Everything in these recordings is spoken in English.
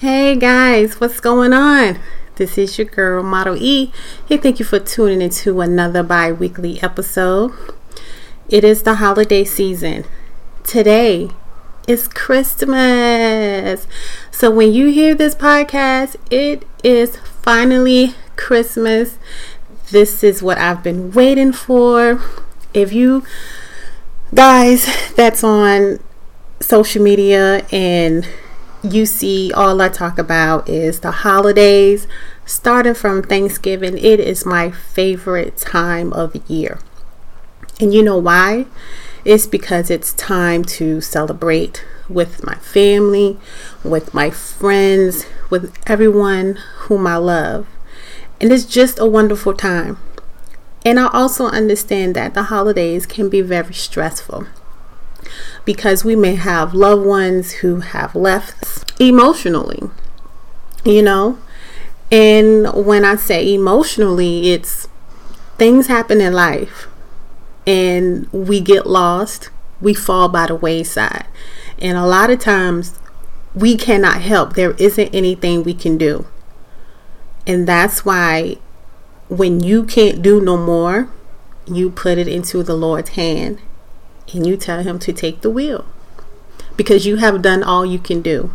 Hey guys, what's going on? This is your girl, Model E. Hey, thank you for tuning into another bi weekly episode. It is the holiday season. Today is Christmas. So, when you hear this podcast, it is finally Christmas. This is what I've been waiting for. If you guys that's on social media and you see all I talk about is the holidays, starting from Thanksgiving. It is my favorite time of year. And you know why? It's because it's time to celebrate with my family, with my friends, with everyone whom I love. And it's just a wonderful time. And I also understand that the holidays can be very stressful because we may have loved ones who have left emotionally, you know. And when I say emotionally, it's things happen in life and we get lost, we fall by the wayside. And a lot of times we cannot help, there isn't anything we can do. And that's why when you can't do no more, you put it into the Lord's hand and you tell him to take the wheel because you have done all you can do.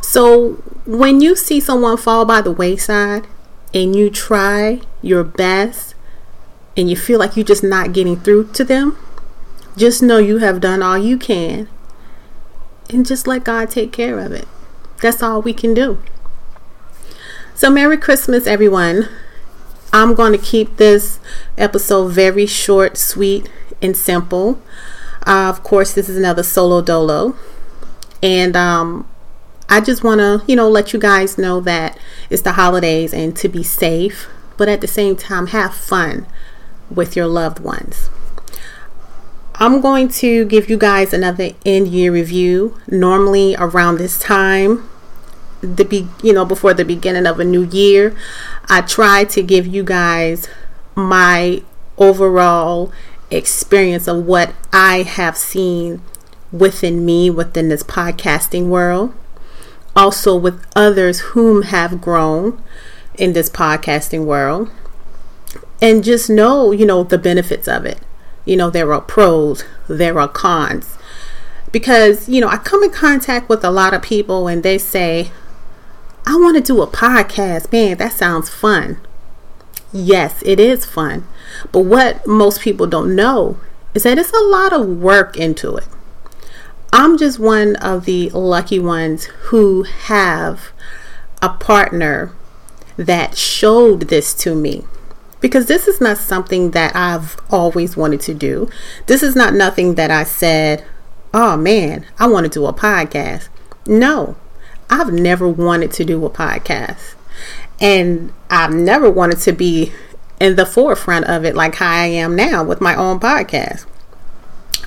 So when you see someone fall by the wayside and you try your best and you feel like you're just not getting through to them, just know you have done all you can and just let God take care of it. That's all we can do. So, Merry Christmas, everyone. I'm going to keep this episode very short, sweet, and simple. Uh, of course, this is another solo dolo. And um, I just want to, you know, let you guys know that it's the holidays and to be safe, but at the same time, have fun with your loved ones. I'm going to give you guys another end year review. Normally, around this time, the be you know before the beginning of a new year, I try to give you guys my overall experience of what I have seen within me within this podcasting world also with others whom have grown in this podcasting world and just know you know the benefits of it. You know there are pros there are cons. Because you know i come in contact with a lot of people and they say i want to do a podcast. Man that sounds fun yes it is fun but what most people don't know is that it's a lot of work into it. I'm just one of the lucky ones who have a partner that showed this to me. Because this is not something that I've always wanted to do. This is not nothing that I said, oh man, I want to do a podcast. No, I've never wanted to do a podcast. And I've never wanted to be in the forefront of it like how I am now with my own podcast.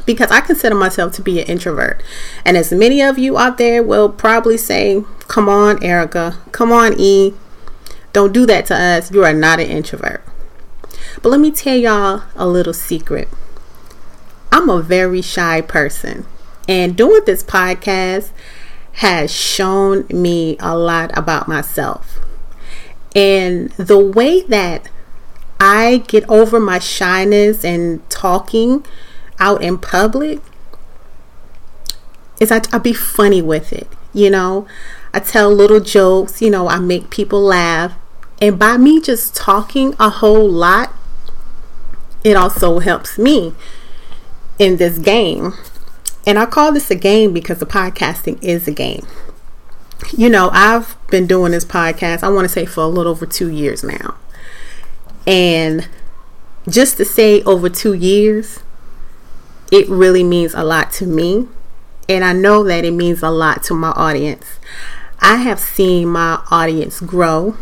Because I consider myself to be an introvert. And as many of you out there will probably say, Come on, Erica. Come on, E. Don't do that to us. You are not an introvert. But let me tell y'all a little secret. I'm a very shy person. And doing this podcast has shown me a lot about myself. And the way that I get over my shyness and talking out in public is I, I be funny with it. You know, I tell little jokes, you know, I make people laugh. And by me just talking a whole lot, it also helps me in this game. And I call this a game because the podcasting is a game. You know, I've been doing this podcast, I want to say for a little over two years now. And just to say over two years, it really means a lot to me. And I know that it means a lot to my audience. I have seen my audience grow.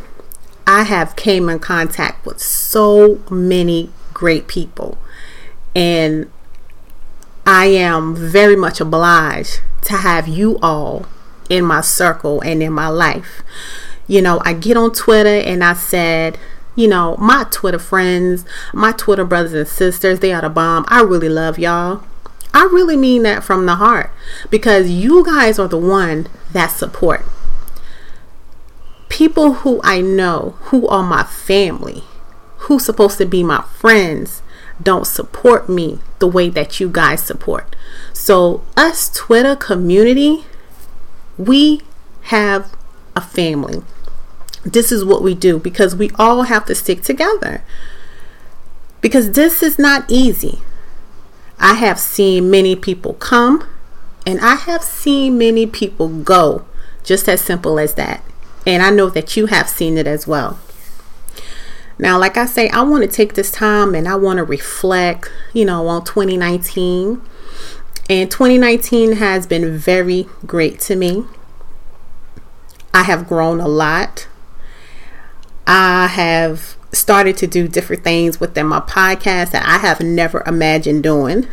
I have came in contact with so many great people. And I am very much obliged to have you all in my circle and in my life. You know, I get on Twitter and I said, you know, my Twitter friends, my Twitter brothers and sisters, they are the bomb. I really love y'all. I really mean that from the heart because you guys are the one that support. people who I know, who are my family, who's supposed to be my friends, don't support me the way that you guys support. So, us Twitter community, we have a family. This is what we do because we all have to stick together. Because this is not easy. I have seen many people come and I have seen many people go. Just as simple as that. And I know that you have seen it as well. Now, like I say, I want to take this time and I want to reflect, you know, on 2019. And 2019 has been very great to me. I have grown a lot. I have started to do different things within my podcast that I have never imagined doing.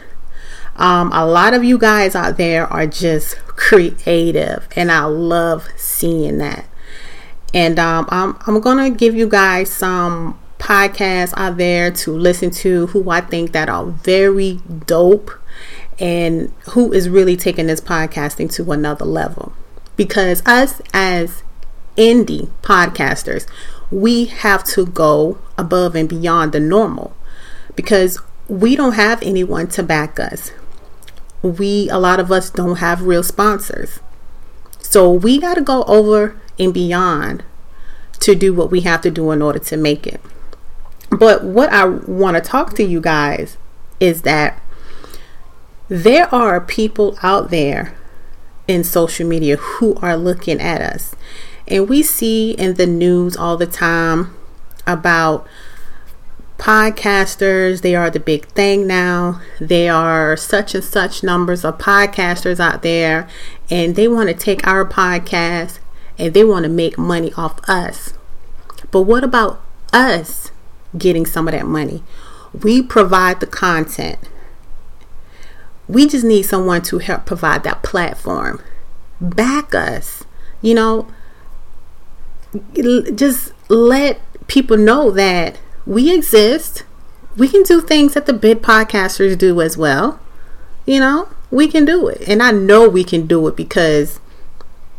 Um, a lot of you guys out there are just creative, and I love seeing that. And um, I'm, I'm going to give you guys some podcasts out there to listen to who I think that are very dope and who is really taking this podcasting to another level. Because us as indie podcasters, we have to go above and beyond the normal because we don't have anyone to back us. We, a lot of us, don't have real sponsors. So we got to go over and beyond to do what we have to do in order to make it. But what I want to talk to you guys is that there are people out there in social media who are looking at us. And we see in the news all the time about podcasters. They are the big thing now. There are such and such numbers of podcasters out there, and they want to take our podcast and they want to make money off us. But what about us getting some of that money? We provide the content. We just need someone to help provide that platform. Back us. You know, just let people know that we exist. We can do things that the big podcasters do as well. You know, we can do it. And I know we can do it because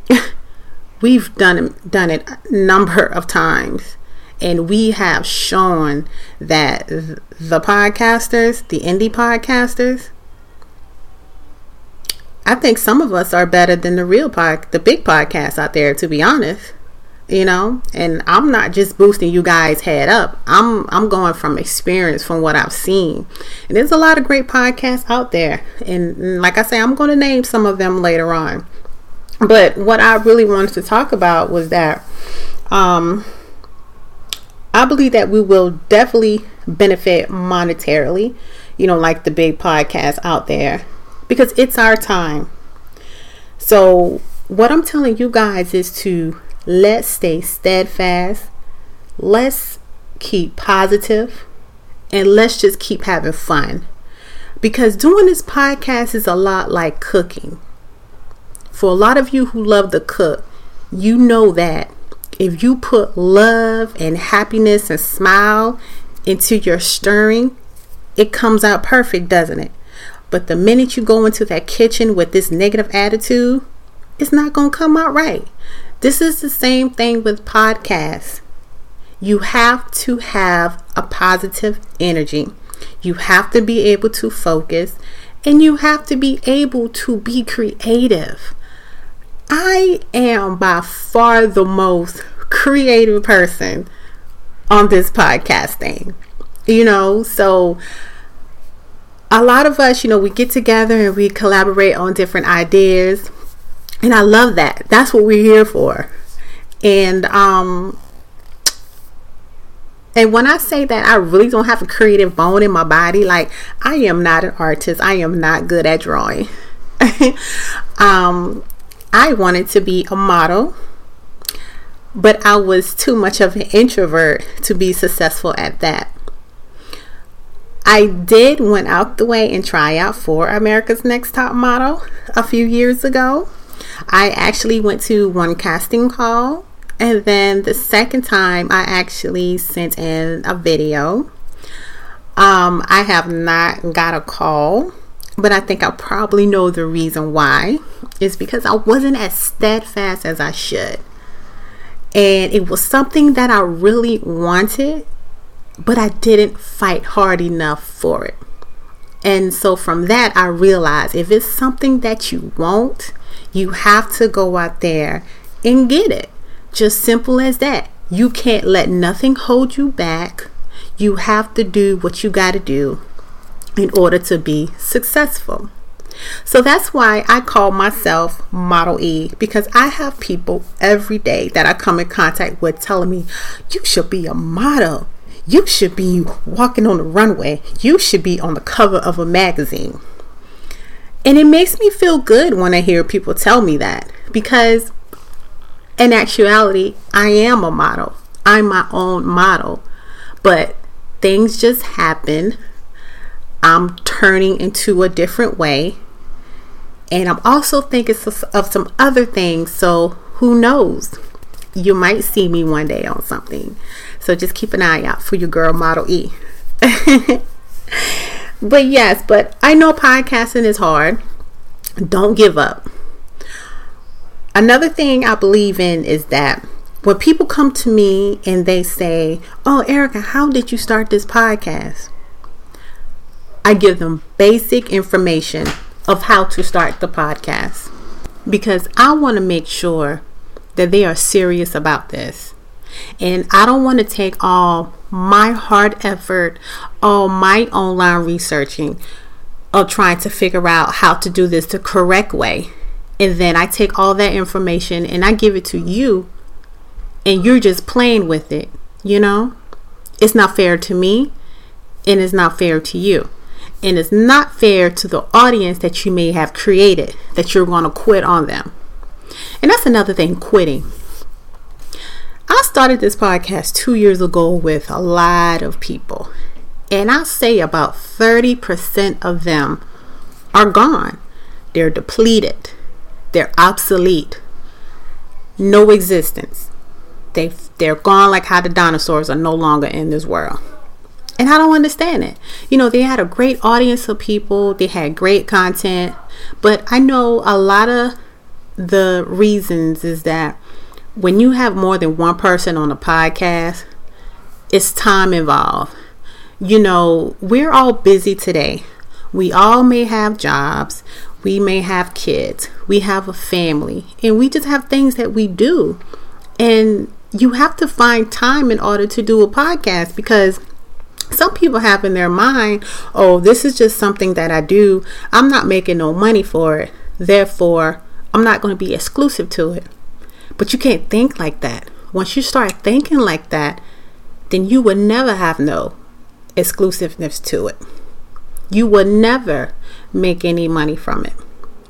we've done done it a number of times and we have shown that the podcasters, the indie podcasters, I think some of us are better than the real pod, the big podcasts out there. To be honest, you know, and I'm not just boosting you guys head up. I'm I'm going from experience from what I've seen, and there's a lot of great podcasts out there. And like I say, I'm going to name some of them later on. But what I really wanted to talk about was that um, I believe that we will definitely benefit monetarily, you know, like the big podcasts out there, because it's our time. So, what I'm telling you guys is to let's stay steadfast, let's keep positive, and let's just keep having fun. Because doing this podcast is a lot like cooking for a lot of you who love to cook, you know that if you put love and happiness and smile into your stirring, it comes out perfect, doesn't it? But the minute you go into that kitchen with this negative attitude, it's not going to come out right. This is the same thing with podcasts. You have to have a positive energy. You have to be able to focus and you have to be able to be creative. I am by far the most creative person on this podcasting. You know, so a lot of us, you know, we get together and we collaborate on different ideas. And I love that. That's what we're here for. And um and when I say that I really don't have a creative bone in my body, like I am not an artist. I am not good at drawing. um I wanted to be a model, but I was too much of an introvert to be successful at that. I did went out the way and try out for America's Next Top Model a few years ago. I actually went to one casting call and then the second time I actually sent in a video. Um, I have not got a call but I think I probably know the reason why. Is because I wasn't as steadfast as I should. And it was something that I really wanted, but I didn't fight hard enough for it. And so from that, I realized if it's something that you want, you have to go out there and get it. Just simple as that. You can't let nothing hold you back. You have to do what you got to do in order to be successful. So that's why I call myself Model E because I have people every day that I come in contact with telling me, you should be a model. You should be walking on the runway. You should be on the cover of a magazine. And it makes me feel good when I hear people tell me that because in actuality, I am a model. I'm my own model. But things just happen. I'm turning into a different way. And I'm also thinking of some other things. So who knows? You might see me one day on something. So just keep an eye out for your girl Model E. but yes, but I know podcasting is hard. Don't give up. Another thing I believe in is that when people come to me and they say, Oh, Erica, how did you start this podcast? I give them basic information of how to start the podcast because I want to make sure that they are serious about this. And I don't want to take all my hard effort, all my online researching of trying to figure out how to do this the correct way. And then I take all that information and I give it to you and you're just playing with it, you know? It's not fair to me and it's not fair to you. And it's not fair to the audience that you may have created that you're going to quit on them. And that's another thing quitting. I started this podcast two years ago with a lot of people, and I say about 30% of them are gone. They're depleted, they're obsolete, no existence they they're gone like how the dinosaurs are no longer in this world. And I don't understand it. You know, they had a great audience of people, they had great content, but I know a lot of the reasons is that when you have more than one person on a podcast, it's time involved. You know, we're all busy today. We all may have jobs, we may have kids, we have a family, and we just have things that we do. And you have to find time in order to do a podcast because some people have in their mind, oh, this is just something that I do. I'm not making no money for it. Therefore, I'm not going to be exclusive to it. But you can't think like that. Once you start thinking like that, then you will never have no exclusiveness to it. You will never make any money from it.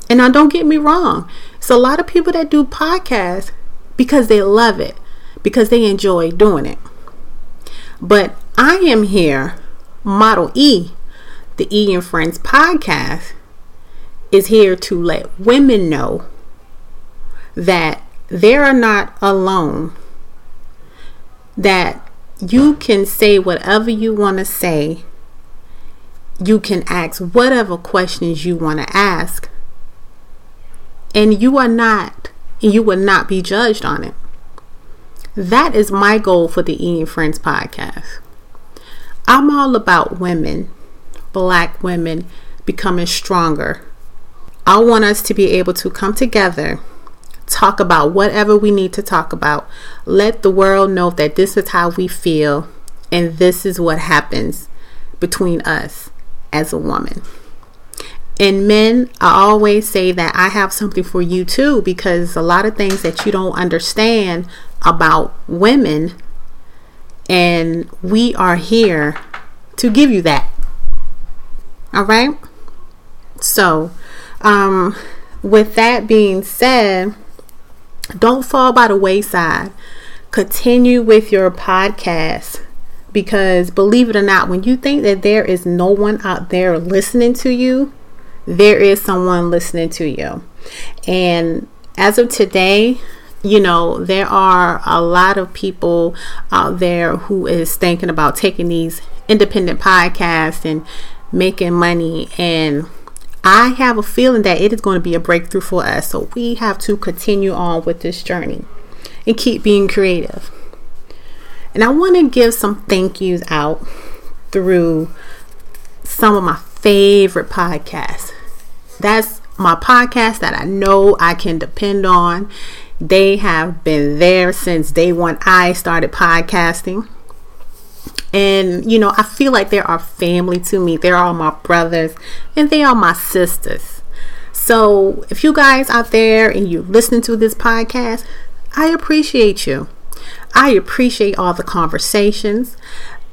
And now, don't get me wrong, it's a lot of people that do podcasts because they love it because they enjoy doing it. But I am here, Model E, the E and Friends podcast, is here to let women know that they are not alone, that you can say whatever you want to say, you can ask whatever questions you want to ask, and you are not, you will not be judged on it. That is my goal for the E and Friends podcast. I'm all about women, black women, becoming stronger. I want us to be able to come together, talk about whatever we need to talk about, let the world know that this is how we feel and this is what happens between us as a woman. And men, I always say that I have something for you too because a lot of things that you don't understand about women, and we are here to give you that. All right? So, um, with that being said, don't fall by the wayside. Continue with your podcast because believe it or not, when you think that there is no one out there listening to you, there is someone listening to you. And as of today, you know there are a lot of people out there who is thinking about taking these independent podcasts and making money and I have a feeling that it is going to be a breakthrough for us. So we have to continue on with this journey. and keep being creative. And I want to give some thank yous out through some of my favorite podcasts. That's my podcast that I know I can depend on. They have been there since day one I started podcasting. And, you know, I feel like they are family to me. They're all my brothers and they are my sisters. So, if you guys out there and you're listening to this podcast, I appreciate you. I appreciate all the conversations.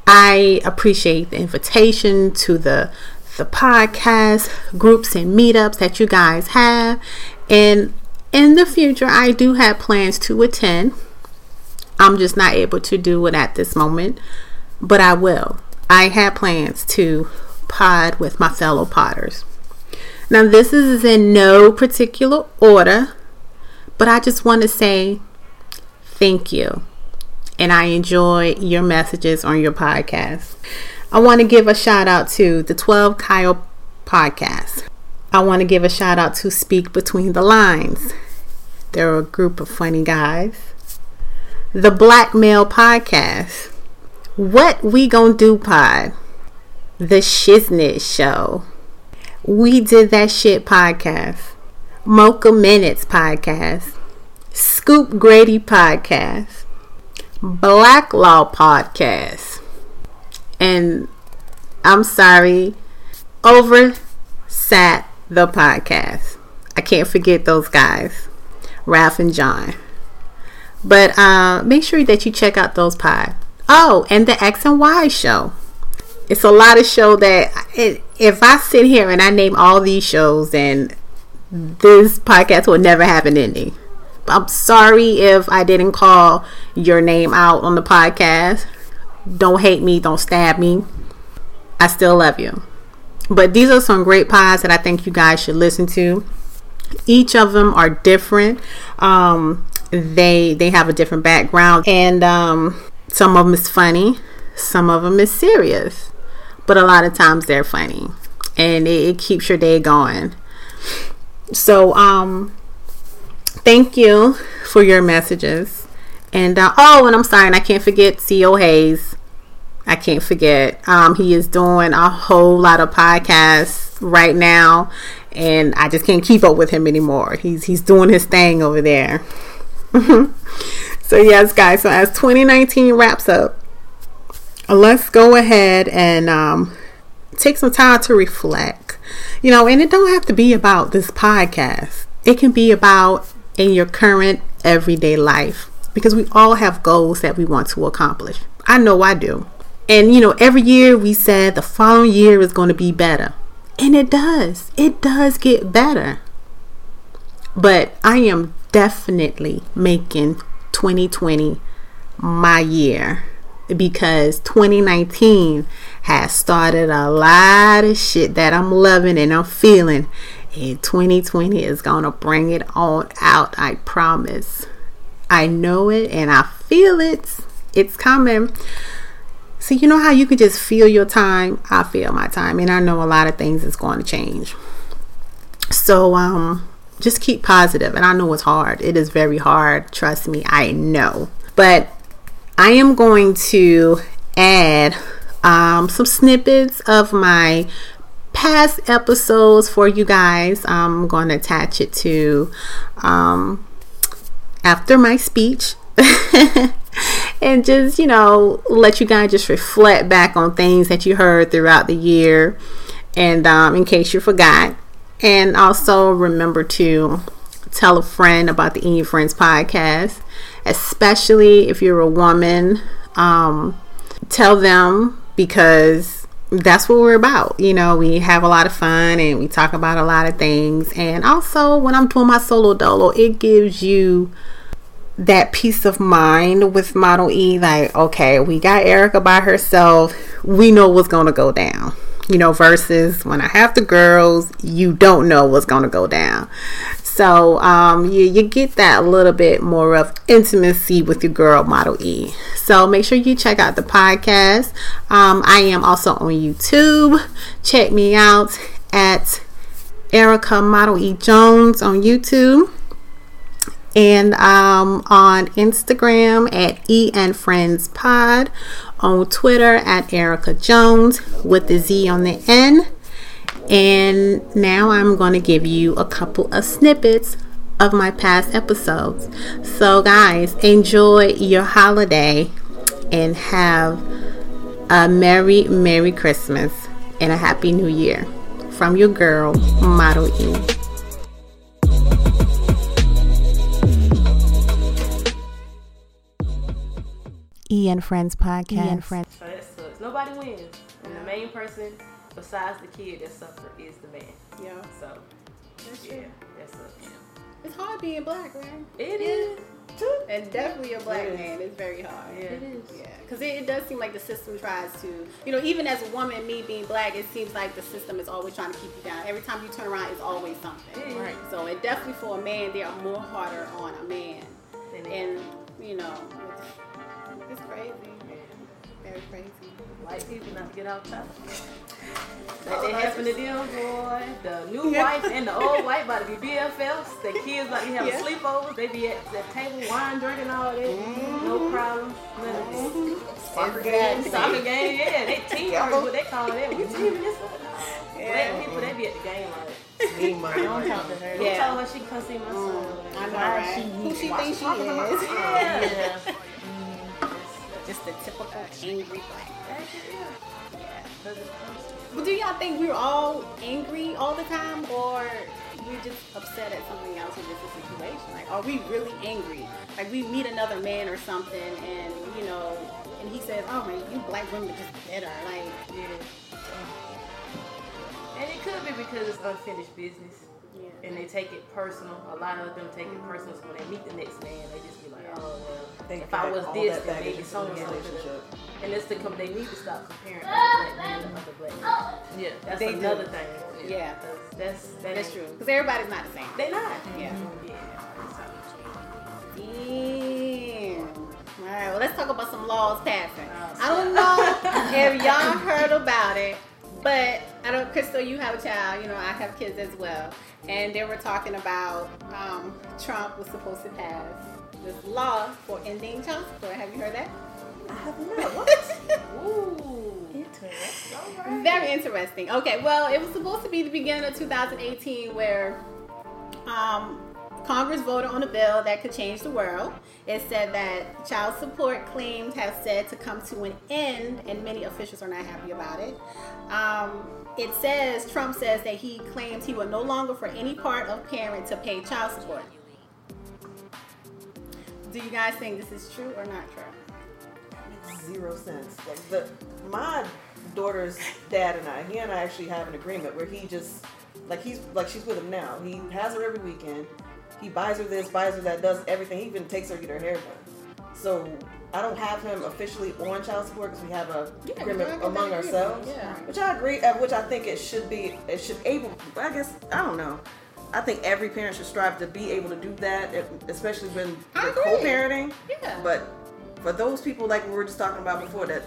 I appreciate the invitation to the the podcast groups and meetups that you guys have. And in the future, I do have plans to attend. I'm just not able to do it at this moment, but I will. I have plans to pod with my fellow potters. Now, this is in no particular order, but I just want to say thank you and I enjoy your messages on your podcast. I want to give a shout out to the 12 Kyle podcast. I want to give a shout out to Speak Between the Lines. They're a group of funny guys. The Black Male Podcast. What We Gonna Do Pod. The Shiznit Show. We Did That Shit Podcast. Mocha Minutes Podcast. Scoop Grady Podcast. Black Law Podcast. And I'm sorry, over sat the podcast. I can't forget those guys, Ralph and John. But uh, make sure that you check out those pod. Oh, and the X and Y show. It's a lot of show that it, if I sit here and I name all these shows, then this podcast will never have an ending. I'm sorry if I didn't call your name out on the podcast. Don't hate me, don't stab me. I still love you. But these are some great pods that I think you guys should listen to. Each of them are different. Um, they they have a different background, and um, some of them is funny, some of them is serious, but a lot of times they're funny, and it, it keeps your day going. So um, thank you for your messages. And uh, oh, and I'm sorry, and I can't forget Co Hayes. I can't forget. Um, he is doing a whole lot of podcasts right now, and I just can't keep up with him anymore. He's he's doing his thing over there. so yes, guys. So as 2019 wraps up, let's go ahead and um, take some time to reflect. You know, and it don't have to be about this podcast. It can be about in your current everyday life because we all have goals that we want to accomplish. I know I do. And you know, every year we said the following year is going to be better. And it does. It does get better. But I am definitely making 2020 my year because 2019 has started a lot of shit that I'm loving and I'm feeling and 2020 is going to bring it on out, I promise. I know it and I feel it. It's coming. So, you know how you can just feel your time? I feel my time, and I know a lot of things is going to change. So, um, just keep positive. And I know it's hard. It is very hard. Trust me, I know. But I am going to add um, some snippets of my past episodes for you guys. I'm going to attach it to um, after my speech. and just, you know, let you guys just reflect back on things that you heard throughout the year. And um, in case you forgot. And also remember to tell a friend about the In Your Friends podcast, especially if you're a woman. Um, tell them because that's what we're about. You know, we have a lot of fun and we talk about a lot of things. And also, when I'm doing my solo dolo, it gives you that peace of mind with Model E. Like, okay, we got Erica by herself. We know what's going to go down. You know, versus when I have the girls, you don't know what's going to go down. So um, you, you get that a little bit more of intimacy with your girl Model E. So make sure you check out the podcast. Um, I am also on YouTube. Check me out at Erica Model E Jones on YouTube. and um, on Instagram at E and Friends Pod, on Twitter at Erica Jones with the Z on the end. And now I'm going to give you a couple of snippets of my past episodes. So, guys, enjoy your holiday and have a Merry, Merry Christmas and a Happy New Year from your girl, Model E. E and Friends podcast. E and Friends. So that sucks. Nobody wins, and the main person besides the kid that suffers is the man. Yeah. So that's yeah, that sucks. It's hard being black, right? It is. Too. And definitely a black it man. It's very hard. Yeah. It is. Yeah. Because it, it, does seem like the system tries to, you know, even as a woman, me being black, it seems like the system is always trying to keep you down. Every time you turn around, it's always something. Right. So it definitely for a man, they are more harder on a man. And, and you know, it's crazy. Very crazy. White people not to get off top. Like they happen to them, boy. The new wife and the old wife about to be BFFs. The kids about to have yeah. sleepovers. They be at the table, wine drinking, all that. Mm-hmm. No problem. None of this. Mm-hmm. Soccer game. Soccer game, yeah. They teamwork, what they call it. We teaming this up. Yeah. Black people, they be at the game like. Me, my Don't talk to her. Yeah. Tell her she can come see my son. Mm. I know, right? She, Who she thinks she is. Yeah. Just the typical angry black. Yeah. But do y'all think we're all angry all the time, or we're just upset at something else in this situation? Like, are we really angry? Like, we meet another man or something, and you know, and he says, "Oh man, you black women are just bitter." Like, yeah. And it could be because it's unfinished business. Yeah. And they take it personal. A lot of them take it personal. So when they meet the next man, they just be like, "Oh well." They if I was this, then maybe so and so And it's to come. They need to stop comparing other black men to other black men. Yeah, that's they another do. thing. Yeah, that's that that's true. Because everybody's not the same. They're not. Yeah. Mm-hmm. Yeah. All right. Well, let's talk about some laws passing. Oh, I don't know if y'all heard about it, but I don't. Crystal, you have a child. You know, I have kids as well, and they were talking about um, Trump was supposed to pass this law for ending child support. Have you heard that? I have not. What? Ooh, interesting. Very interesting. Okay, well, it was supposed to be the beginning of 2018 where um, Congress voted on a bill that could change the world. It said that child support claims have said to come to an end, and many officials are not happy about it. Um, it says Trump says that he claims he will no longer, for any part of parent, to pay child support. Do you guys think this is true or not true? Zero sense. Like the my daughter's dad and I, he and I actually have an agreement where he just like he's like she's with him now. He has her every weekend. He buys her this, buys her that, does everything. He even takes her to get her hair done. So I don't have him officially on child support because we have a yeah, agreement among ourselves, yeah. which I agree. Uh, which I think it should be. It should able. I guess I don't know. I think every parent should strive to be able to do that, especially when co-parenting. Yeah. But for those people like we were just talking about before that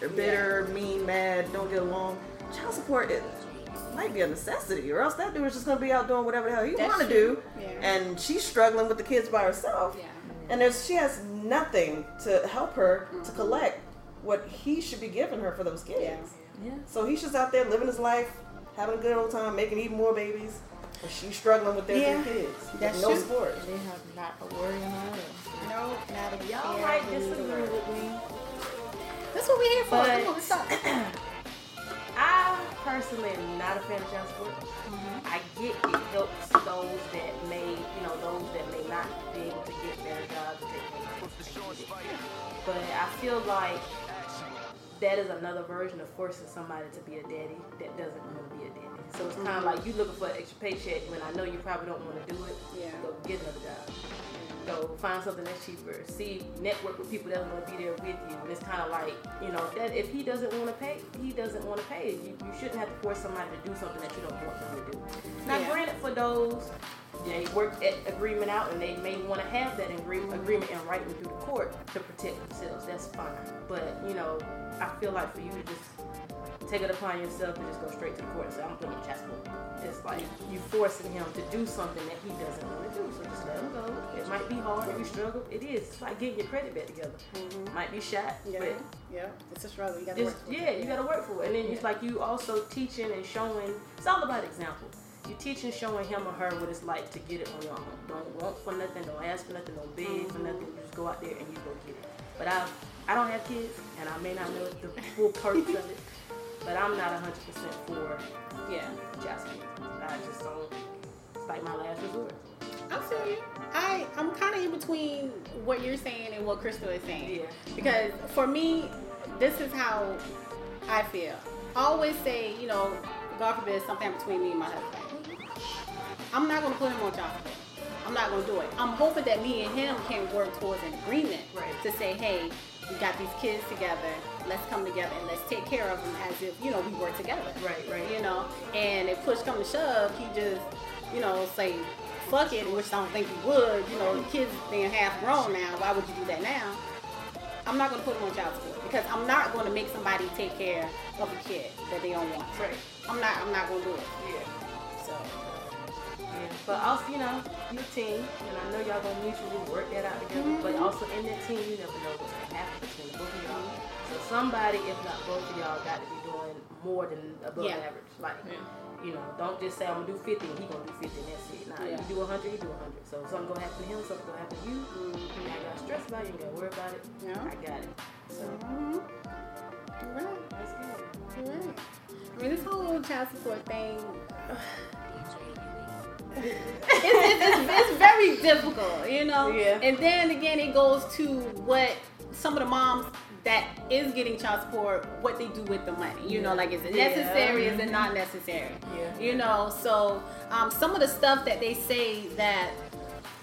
they're bitter, yeah. mean, mad, don't get along, child support it might be a necessity, or else that dude is just gonna be out doing whatever the hell he want to do, yeah. and she's struggling with the kids by herself. Yeah. And there's she has nothing to help her mm-hmm. to collect what he should be giving her for those kids. Yeah. yeah. So he's just out there living his life, having a good old time, making even more babies. But she's struggling with their yeah, kids. That's no true. sport. They have not a worry on her. No, not a Y'all might disagree with me. That's what we're here for. Come on, let's talk. I personally am not a fan of child support. Mm-hmm. I get it helps those that may, you know, those that may not be able to get their jobs care But I feel like that is another version of forcing somebody to be a daddy that doesn't want to be a daddy. So it's kind of mm-hmm. like you looking for an extra paycheck when I know you probably don't want to do it. Yeah. Go get another job. Go find something that's cheaper. See, network with people that want to be there with you. And it's kind of like, you know, that if he doesn't want to pay, he doesn't want to pay. You, you shouldn't have to force somebody to do something that you don't want them to do. Now, yeah. granted, for those they work that agreement out and they may want to have that agree- agreement in writing through the court to protect themselves. That's fine. But, you know, I feel like for you to just take it upon yourself and just go straight to the court and say, I'm putting child support. It's like you forcing him to do something that he doesn't want to do. So just let him go. It might be hard if you struggle. It is. It's like getting your credit back together. Mm-hmm. Might be shot, Yeah, but yeah. It's a struggle. You got to work for it. yeah, you gotta work for it. And then it's like you also teaching and showing. It's all about example. You teaching, showing him or her what it's like to get it on your own. Don't want for nothing. Don't ask for nothing. Don't beg for mm-hmm. nothing. You just go out there and you go get it. But I, I don't have kids, and I may not know the full purpose of it. But I'm not 100% for Yeah. support. I just don't. It's like my last resort. I feel you. I I'm kind of in between what you're saying and what Crystal is saying. Yeah. Because for me, this is how I feel. I always say, you know, God forbid something between me and my husband. I'm not gonna put him on child. I'm not gonna do it. I'm hoping that me and him can work towards an agreement Right. to say, hey, we got these kids together. Let's come together and let's take care of them as if you know we work together. Right, right. You know, and if push come to shove, he just, you know, say fuck it, which I don't think he would. You know, the kids being half grown now. Why would you do that now? I'm not gonna put him on child support because I'm not gonna make somebody take care of a kid that they don't want. Right. I'm not. I'm not gonna do it. Yeah. So Yeah, but also, you know, you team, and I know y'all gonna mutually work that out together. But also in that team, you never know what's gonna happen between both of y'all. So somebody, if not both of y'all, got to be doing more than above Yeah. average. Like, you know, don't just say I'm gonna do 50 and he gonna do 50 and that's it. Nah, Yeah. you do 100, he do 100. So if something gonna happen to him, something gonna happen to you. You ain't gotta stress about it. You ain't gotta worry about it. Yeah. I got it. So mhm. You're right. that's good. You're right. I mean, this whole little child support thing. it's, it's, it's, it's very difficult, you know. Yeah. And then again, it goes to what some of the moms that is getting child support, what they do with the money. You know, like is it Yeah. necessary? Is it not necessary? Yeah. You know, so um, some of the stuff that they say that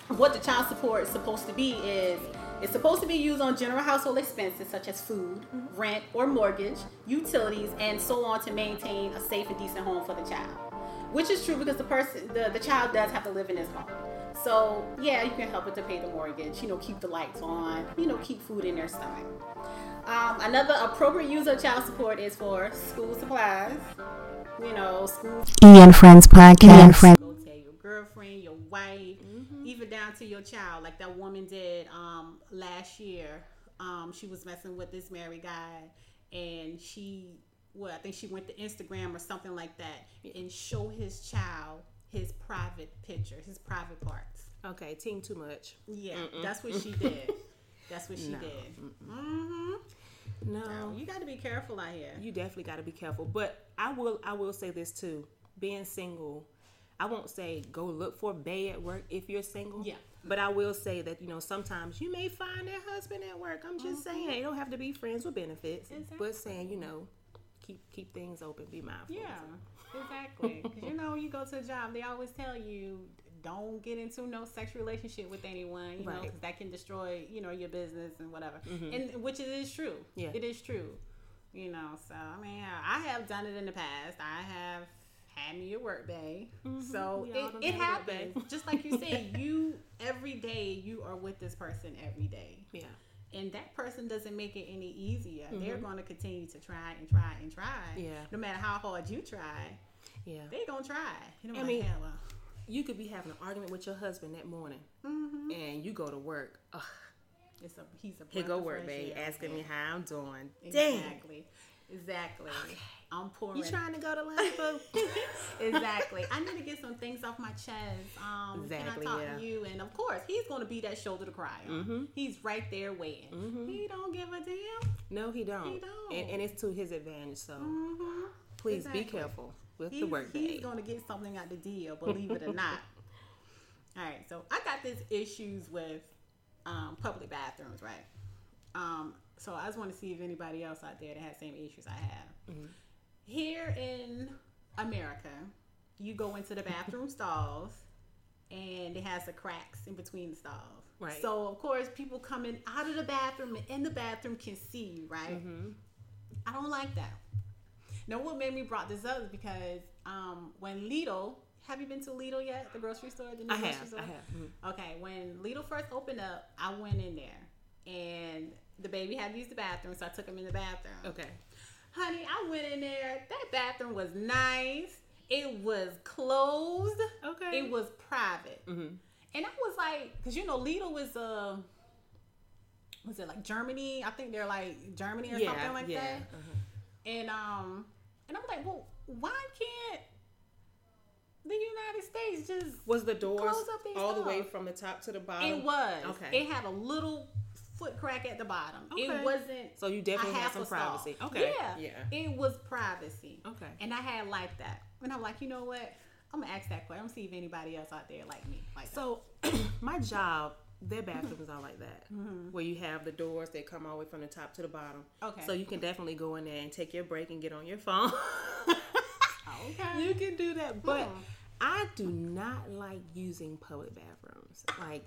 what the child support is supposed to be is it's supposed to be used on general household expenses such as food, rent or mortgage, utilities, and so on to maintain a safe and decent home for the child. Which is true because the person the, the child does have to live in his home. So yeah, you can help it to pay the mortgage, you know, keep the lights on, you know, keep food in their stomach. Um, another appropriate use of child support is for school supplies, you know, school E and Friends podcast. go tell your girlfriend, your wife, even down to your child, like that woman did um, last year. Um, she was messing with this married guy, and she, well, I think she went to Instagram or something like that, and show his child his private pictures, his private parts. Okay, team too much. Yeah, that's what she did. That's what she did. Mm-hmm. No, You got to be careful out here. you definitely got to be careful. But I will, I will say this too: being single, I won't say go look for bay at work if you're single. Yeah. But I will say that you know sometimes you may find that husband at work. I'm just saying they don't have to be friends with benefits, but saying you know keep keep things open, be mindful. Yeah, exactly. Because you know, you go to a job, they always tell you don't get into no sexual relationship with anyone, you know, because that can destroy, you know, your business and whatever. Mm-hmm. And which it is true. Yeah. it is true. You know, so I mean, I have done it in the past. I have had me a work day, mm-hmm. so We all it, it had a work day. happens. Just like you said, you every day you are with this person every day Yeah. And that person doesn't make it any easier. They're going to continue to try and try and try. Mm-hmm. Yeah. No matter how hard you try, Yeah. they're gonna try. You know, I mean- yeah, You could be having an argument with your husband that morning, and you go to work. Ugh, it's a he's a here go work, babe, asking me how I'm doing. Exactly. Exactly. I'm pouring. You trying to go to lunch, boo? exactly. I need to get some things off my chest. Um, Exactly, Can I talk yeah. to you? And of course, he's going to be that shoulder to cry on. Mm-hmm. He's right there waiting. He don't give a damn. No, he don't. He don't. And, and it's to his advantage. So Mm-hmm. please be careful with He's, the work he's going to get something out the deal, believe it or not. All right, so I got these issues with um, public bathrooms, right? Um, so I just want to see if anybody else out there that has same issues I have. Mm-hmm. Here in America, you go into the bathroom stalls, and it has the cracks in between the stalls. Right. So of course, people coming out of the bathroom and in the bathroom can see you, right? Mm-hmm. I don't like that. Now, what made me brought this up is because um, when Lidl, have you been to Lidl yet? The grocery store, the new I grocery have. store. I have. Mhm. Okay, when Lidl first opened up, I went in there, and the baby had to use the bathroom, so I took him in the bathroom. Okay. Honey, I went in there. That bathroom was nice. It was closed. Okay. It was private. Mhm. And I was like, because you know, Lidl was uh, was it like Germany? I think they're like Germany or Yeah, something like yeah, that. uh-huh. And um, and I'm like, well, why can't the United States just? Was the doors Close up these all the way from the top to the bottom? It was. Okay. It had a little foot crack at the bottom. Okay. It wasn't. So you definitely had some a stall. privacy. Okay. Yeah. Yeah. It was privacy. Okay. And I had like that. And I'm like, you know what? I'm gonna ask that question. I'm see if anybody else out there like me. Like that. So my job, their bathrooms are like that, where you have the doors that come all the way from the top to the bottom. Okay. So you can definitely go in there and take your break and get on your phone. okay. you can do that, but Hmm. I do not like using public bathrooms. Like.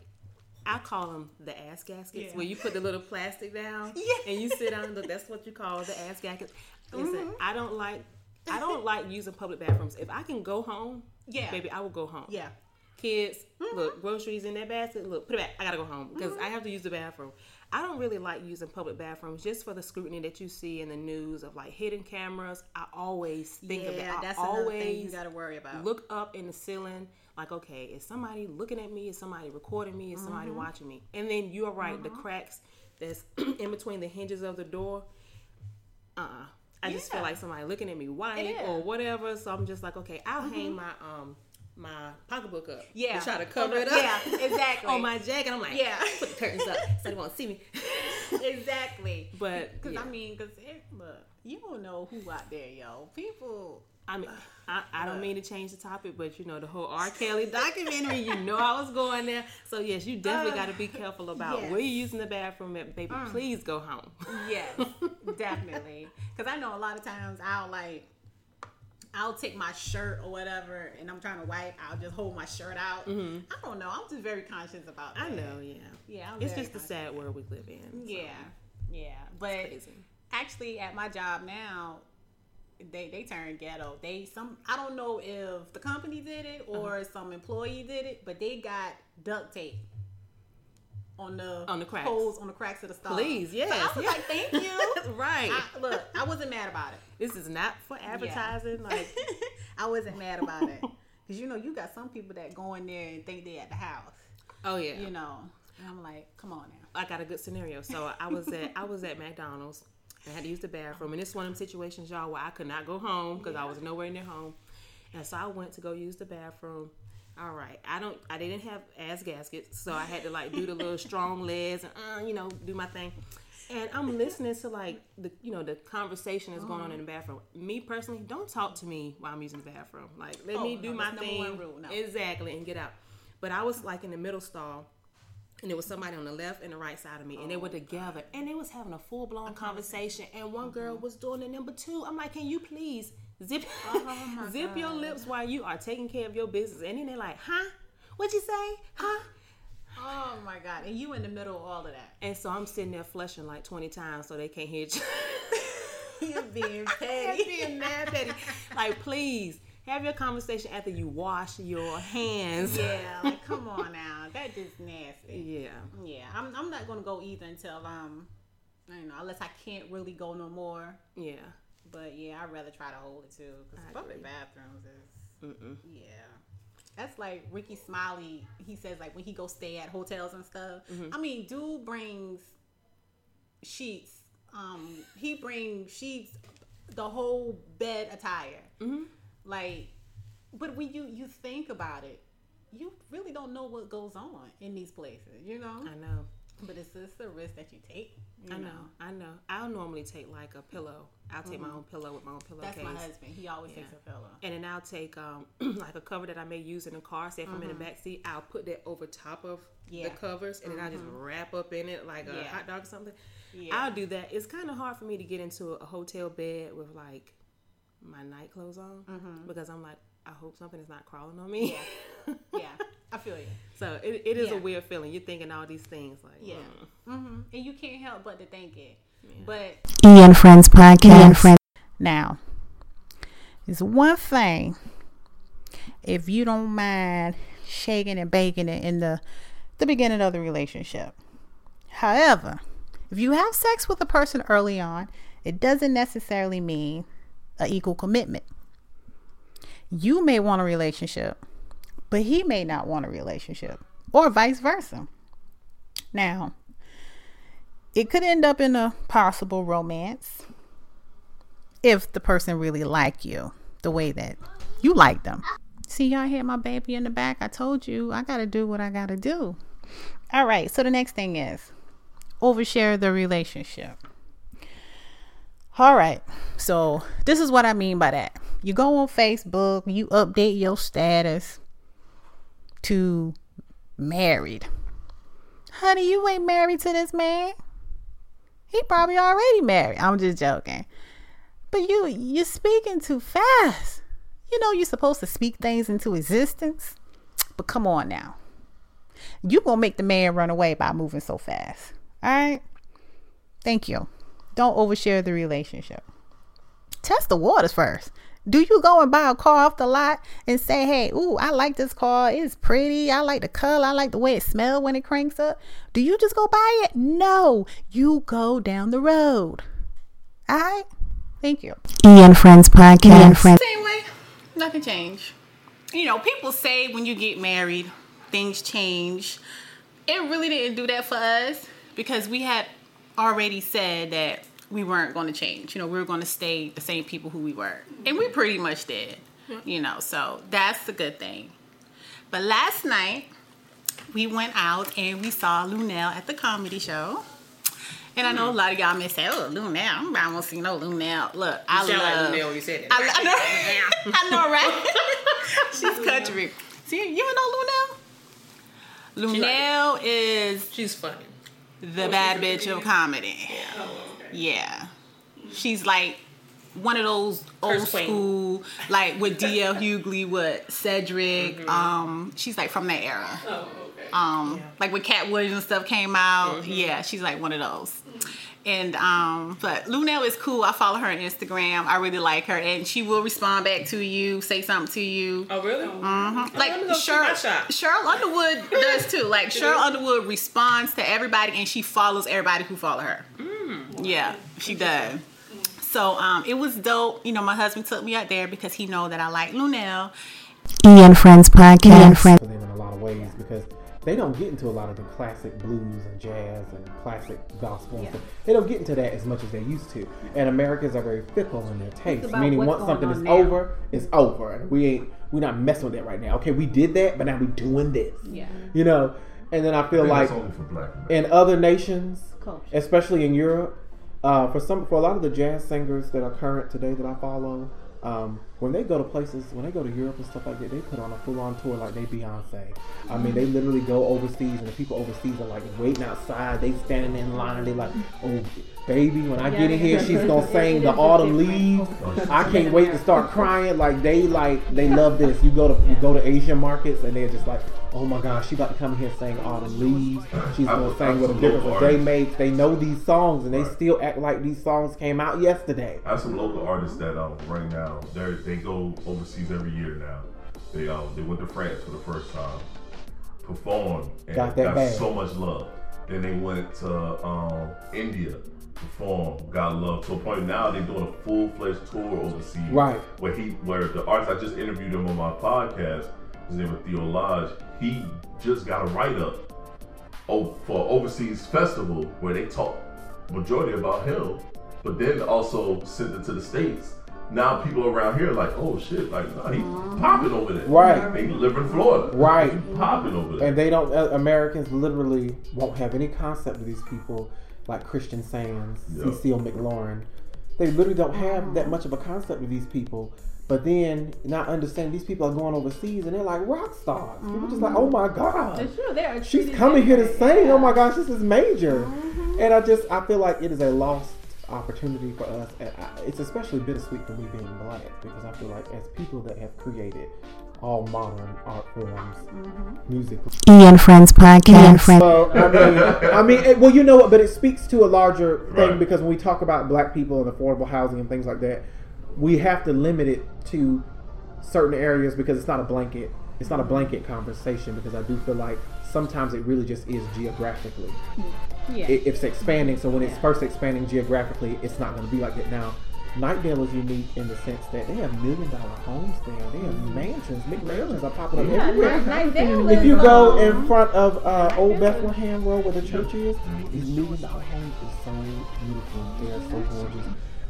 I call them the ass gaskets, Yeah. where you put the little plastic down Yeah. and you sit on the. That's what you call the ass gaskets. Listen, Mm-hmm. I don't like, I don't like using public bathrooms. If I can go home, Yeah. baby, I will go home. Yeah. kids, look, groceries in that basket. Look, put it back. I gotta go home because I have to use the bathroom. I don't really like using public bathrooms just for the scrutiny that you see in the news of like hidden cameras. I always think yeah, of that. I that's always thing you gotta worry about. look up in the ceiling like, okay, is somebody looking at me? Is somebody recording me? Is somebody Mm-hmm. watching me? And then you're right, the cracks that's in between the hinges of the door. Uh, uh I just feel like somebody looking at me white or whatever. So I'm just like, okay, I'll hang my um my pocketbook up. Yeah. to try to cover the- it up. yeah, exactly. on my jacket, I'm like, Yeah. put the curtains up so they won't see me. exactly. But Because yeah. I mean, because look, you don't know who out there, yo. People. I mean, I, I don't mean to change the topic, but you know the whole R. Kelly documentary. You know I was going there, so yes, you definitely uh, got to be careful about yes. where you're using the bathroom at. Baby, mm. please go home. Yes, definitely. Because I know a lot of times I'll like, I'll take my shirt or whatever, and I'm trying to wipe. I'll just hold my shirt out. Mm-hmm. I don't know. I'm just very conscious about. That. I know, yeah, Yeah, I'm it's just the sad world we live in. so Yeah, yeah. But actually, at my job now, they they turn ghetto. They some I don't know if the company did it or uh-huh. some employee did it, but they got duct tape on the On the cracks. holes on the cracks of the stall. Please, yes, So I was yeah. like, thank you. right. I, look, I wasn't mad about it. this is not for advertising. Like, I wasn't mad about it because you know you got some people that go in there and think they at the house. oh yeah, You know, and I'm like, come on now. I got a good scenario. So I was at I was at McDonald's. I had to use the bathroom, and it's one of them situations, y'all, where I could not go home because I was nowhere near home, and so I went to go use the bathroom. All right, I don't, I didn't have ass gaskets, so I had to like do the little strong legs and uh, you know do my thing. And I'm listening to like the you know the conversation that's going on in the bathroom. Me personally, don't talk to me while I'm using the bathroom. Like let Oh, me no, do my that's one thing no. exactly and get out. But I was like in the middle stall and there was somebody on the left and the right side of me, and they Oh, were together, and they was having a full blown conversation, and one girl Mm-hmm. was doing the number two. I'm like, can you please zip Oh, zip your lips while you are taking care of your business? And then they're like, huh? What'd you say? Huh? Oh my god! And you in the middle of all of that. And so I'm sitting there flushing like 20 times so they can't hear you. You're being petty. being mad petty. Like, please have your conversation after you wash your hands. yeah, like come on now, that just nasty. Yeah. Yeah, I'm, I'm not gonna go either until um, you know, unless I can't really go no more. Yeah. But yeah, I'd rather try to hold it too because I public bathrooms is Mm-mm. yeah. That's like Rickey Smiley. He says like when he goes stay at hotels and stuff. Mm-hmm. I mean, dude brings sheets. Um, he brings sheets, the whole bed attire. Mm-hmm. Like, but when you you think about it, you really don't know what goes on in these places. You know. I know. But it's it's the risk that you take. You I know, I know. I'll normally take like a pillow. I'll take my own pillow with my own pillowcase. Mm-hmm. That's my husband. He always takes a pillow. And then I'll take um like a cover that I may use in the car. Say if I'm in the back seat, I'll put that over top of Mm-hmm. Yeah. Mm-hmm. the covers, and then I just wrap up in it like a Yeah. hot dog or something. Yeah. I'll do that. It's kind of hard for me to get into a hotel bed with like my night clothes on because I'm like, I hope something is not crawling on me. Mm-hmm. Yeah. yeah, I feel you. so it, it is Yeah. a weird feeling. You're thinking all these things like, Yeah. mm. hmm And you can't help but to think it. But Ian Friends Podcast. Friends. Now, it's one thing if you don't mind shaking and baking it in the the beginning of the relationship. However, if you have sex with a person early on, it doesn't necessarily mean an equal commitment. You may want a relationship, but he may not want a relationship, or vice versa. Now, it could end up in a possible romance if the person really like you the way that you like them. See, y'all hear my baby in the back. I told you I got to do what I got to do. All right. So the next thing is overshare the relationship. All right. So this is what I mean by that. You go on Facebook, you update your status to married. Honey, you ain't married to this man. He probably already married. I'm just joking. But you you're speaking too fast. You know you're supposed to speak things into existence. But come on now. You gonna make the man run away by moving so fast. Alright? Thank you. Don't overshare the relationship. Test the waters first. Do you go and buy a car off the lot and say, hey, ooh, I like this car. It's pretty. I like the color. I like the way it smells when it cranks up. Do you just go buy it? No. You go down the road. All right? Thank you. Ian Friends Podcast. Ian Friends. Same way. Nothing changed. You know, people say when you get married, things change. It really didn't do that for us because we had already said that we weren't going to change. You know, we were going to stay the same people who we were. And we pretty much did. You know, so that's the good thing. But last night, we went out and we saw Luenell at the comedy show. And I know a lot of y'all may say, "Oh, Luenell, I don't see no Luenell." Look, I You sound like love. Luenell you said it. I, I know, I know, right? She's country. See, you know Luenell? She like Luenell is She's funny. The bad bitch of comedy. Yeah. She's like one of those old school, like with DL Hughley, with Cedric. Mm-hmm. Um, she's like from that era. Oh, okay. Um, like when Katt Williams and stuff came out. Mm-hmm. Yeah, she's like one of those. And um, but Luenell is cool. I follow her on Instagram. I really like her, and she will respond back to you, say something to you. oh, really? Mhm. Like let me go shoot Sheryl. Sheryl Underwood does too. Like Sheryl Underwood responds to everybody and she follows everybody who follow her. Mm. Yeah, she does. So um, it was dope. You know, my husband took me out there because he know that I like Luenell. Ian Friends Podcast. Ian Friends. them in a lot of ways because they don't get into a lot of the classic blues and jazz and classic gospel and stuff. They don't get into that as much as they used to. And Americans are very fickle in their taste. about Meaning once something on is now. over, it's over. And we ain't we're not messing with that right now. Okay, we did that, but now we doing this. Yeah. You know? And then I feel I like only for black in other nations, Culture. especially in Europe, uh, for some for a lot of the jazz singers that are current today that I follow, um, when they go to places, when they go to Europe and stuff like that, they put on a full on tour like they Beyonce. I mean, they literally go overseas, and the people overseas are like waiting outside. They standing in line, they like, oh. Baby, when I get in here, she's gonna sing the autumn leaves. I can't wait to start crying. Like they like they love this. You go to you go to Asian markets and they're just like, oh my gosh, she about to come here and sing autumn leaves. She's gonna sing with a difference that they make. They know these songs and they still act like these songs came out yesterday. I have some local artists that um right now they they go overseas every year now. They um they went to France for the first time, performed and Got that bag. so much love. Then they went to um India, performed, got love to a point now they're doing a full fledged tour overseas. Right. Where he where the artist I just interviewed him on my podcast, his name is Theo Lodge. He just got a write up oh, for overseas festival where they talk majority about him, but then also sent it to the states. Now people around here are like, oh shit, like nah, he popping over there. Right. They live in Florida. Right. He popping over there. And they don't. Uh, Americans literally won't have any concept of these people like Christian Sands, Yeah. Cecile McLorin. They literally don't have that much of a concept of these people. But then not understanding these people are going overseas and they're like rock stars. People just like, oh mm-hmm. my god, That's true. They are she's coming here to different. sing. Oh my gosh, this is major. Mm-hmm. And I just I feel like it is a lost opportunity for us. And I, it's especially bittersweet for me being black because I feel like as people that have created all modern art forms, mm-hmm. music. Ian Friends Podcast. Ian Friends. Well, I mean, I mean, it, well, you know what? But it speaks to a larger thing Right. because when we talk about black people and affordable housing and things like that, we have to limit it to certain areas because it's not a blanket. It's not a blanket conversation because I do feel like sometimes it really just is geographically. Yeah. it, it's expanding. So when it's first expanding geographically, it's not going to be like that now. Knightdale is unique in the sense that they have million dollar homes there. They have mansions. McMansions are popping up Yeah, everywhere. Knightdale If you go in front of uh, Old Bethlehem Road where the church is, these million dollar homes is so beautiful. They are so gorgeous.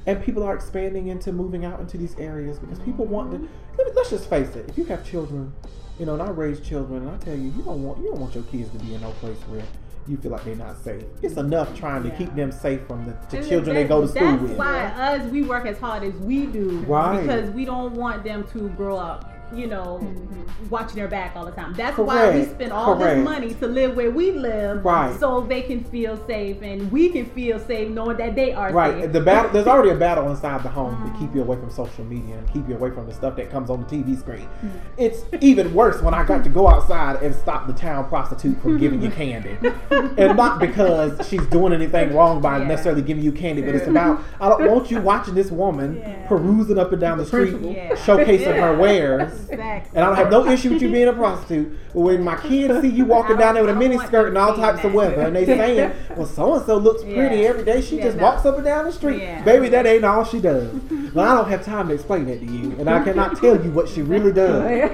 And people are expanding into moving out into these areas because people want to. Let's just face it. If you have children, you know, and I raise children, and I tell you, you don't want you don't want your kids to be in no place where you feel like they're not safe. It's enough trying to keep them safe from the, the children they go to school that's with. why us we work as hard as we do, Right. Because we don't want them to grow up, you know, mm-hmm. watching their back all the time. That's why we spend all Correct. this money to live where we live, Right. So they can feel safe and we can feel safe knowing that they are Right. safe. The battle. There's already a battle inside the home to keep you mm-hmm. away from social media and keep you away from the stuff that comes on the TV screen. Mm-hmm. It's even worse when I got to go outside and stop the town prostitute from giving you candy, and not because she's doing anything wrong by Yeah. necessarily giving you candy, but it's about I don't want you watching this woman Yeah. perusing up and down the street, Yeah. showcasing her wares. Exactly. And I don't have no issue with you being a prostitute. But when my kids see you walking down there with a mini skirt and all types of weather, and they saying, "Well, so and so looks pretty Yeah. every day. She Yeah, just no. walks up and down the street, Yeah. baby. That ain't all she does." But I don't have time to explain that to you, and I cannot tell you what she really does.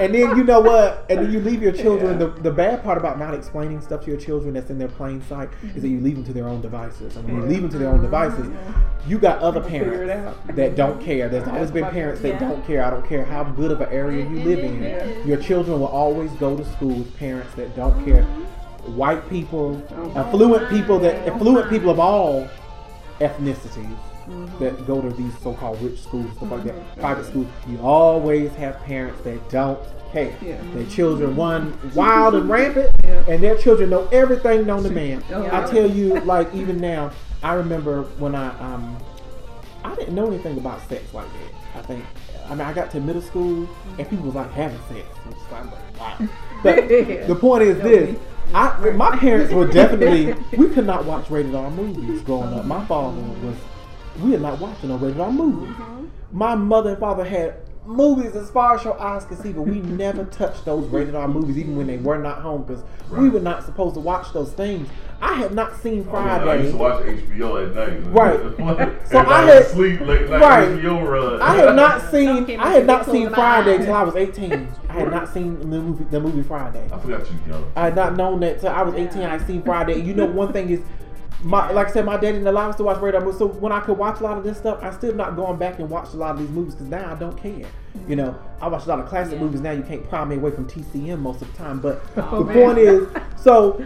And then you know what? And then you leave your children. The, the bad part about not explaining stuff to your children that's in their plain sight is that you leave them to their own devices. And when you leave them to their own devices, you got other parents that don't care. There's always been parents that don't care. I don't care how good of an area you live in. Your children will always go to school with parents that don't care. White people, affluent people that affluent people of all ethnicities that go to these so-called rich schools, stuff like that, private schools. You always have parents that don't care. Their children run wild and rampant, and their children know everything known to man. I tell you, like even now, I remember when I um, I didn't know anything about sex like that. I think. I mean, I got to middle school and people was like having sex. Which is like, wow. But the point is this: I, my parents were definitely. We could not watch rated R movies growing up. My father was. We are not watching no rated R movies. Mm-hmm. My mother and father had movies as far as your eyes can see, but we never touched those rated R movies, even when they were not home, because we were not supposed to watch those things. I had not seen Oh, I used to watch HBO at night. Right. so So I I had- sleep late night Right. HBO run. I had not seen. came I out had not seen Friday my till I was eighteen. I had not seen the movie. The movie Friday. I forgot you young. I had not known that till I was eighteen. I seen Friday. You know, one thing is, my like I said, my dad didn't allow us to watch radar movies. So when I could watch a lot of this stuff, I still not going back and watch a lot of these movies because now I don't care. You know, I watch a lot of classic movies now. You can't pry me away from TCM most of the time. But Oh, the man. point is, so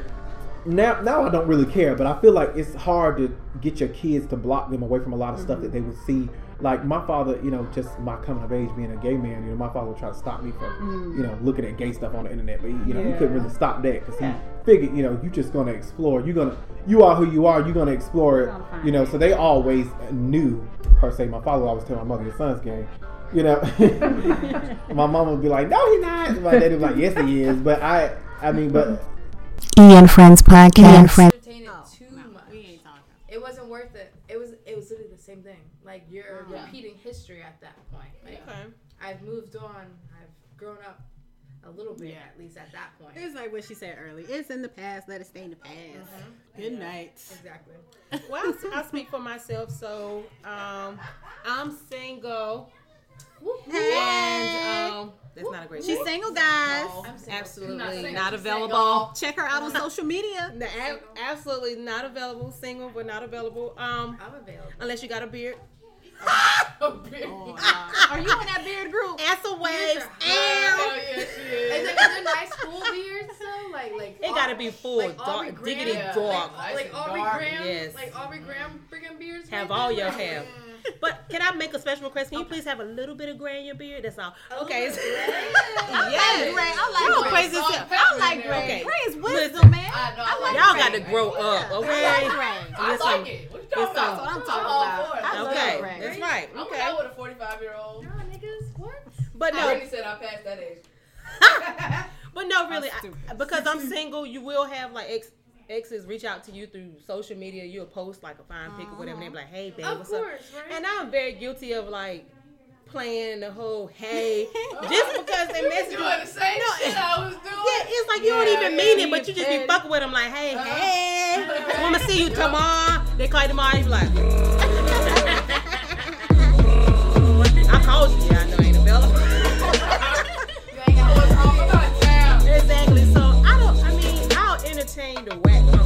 now now I don't really care, but I feel like it's hard to get your kids to block them away from a lot of stuff mm-hmm. that they would see. Like my father, you know, just my coming of age being a gay man, you know, my father would try to stop me from, mm. you know, looking at gay stuff on the internet. But he, you know, he couldn't really stop that because Yeah. he figured, you know, you're just gonna explore. You're gonna, you are who you are. You're gonna explore it. You know, so they always knew per se. My father would always tell my mother, "Your son's gay." You know, my mom would be like, "No, he's not." My daddy was like, "Yes, he is." But I, I mean, but Ian Friends Podcast. Ian Friends. entertain it oh, too much. We ain't talking. It wasn't worth it. It was it was literally the same thing. Like you're repeating history at that point. Like Okay. I've moved on. I've grown up a little bit at least at that point. It's like what she said earlier. It's in the past. Let it stay in the past. Good night. Exactly. Well, I'll, I'll speak for myself. So, um, I'm single, and um, that's not a great. She's thing. single, guys. I'm single. Absolutely Not single, not just available. Check her out on social media. No, ab- absolutely not available. Single, but not available. Um, I'm available. unless you got a beard. Oh, are you in that beard group? Answer waves. Hell yeah, she is. Is it, is it nice full beards though? Like like It gotta be full, like dark, Graham, diggity like, dark. Like, Aubrey Dark, Graham, yes. like Aubrey Graham friggin' beards. Have right all there. your Like, hair. But can I make a special request? Can you please have a little bit of gray in your beard? That's all. Oh, okay. Yeah. yes. Gray. I like Y'all Gray. crazy as Salt, hell. pepper I like. Gray. Okay. Gray is Listen. wisdom, man. I know. I I like Y'all Gray. got to grow up, Okay. I like? Gray. I Listen. like it. What you talking about? That's what I'm talking about. for it. I love Okay, Gray. that's right. I'm Okay. out with a 45 year old. Nah, niggas, what? But I no, already said I passed that age. but no, really, I, because I'm single, you will have like ex exes reach out to you through social media. You'll post like a fine pic or whatever, and they're like, "Hey, babe, Of what's course, up?" right? And I'm very guilty of like playing the whole "Hey," just because they message you. Doing the same No, shit I was doing. Yeah, it's like you don't even yeah, mean it, but you just be fucking with them like, "Hey, Uh-huh. hey." Wanna see you tomorrow? They call you tomorrow. You be like, entertain the whack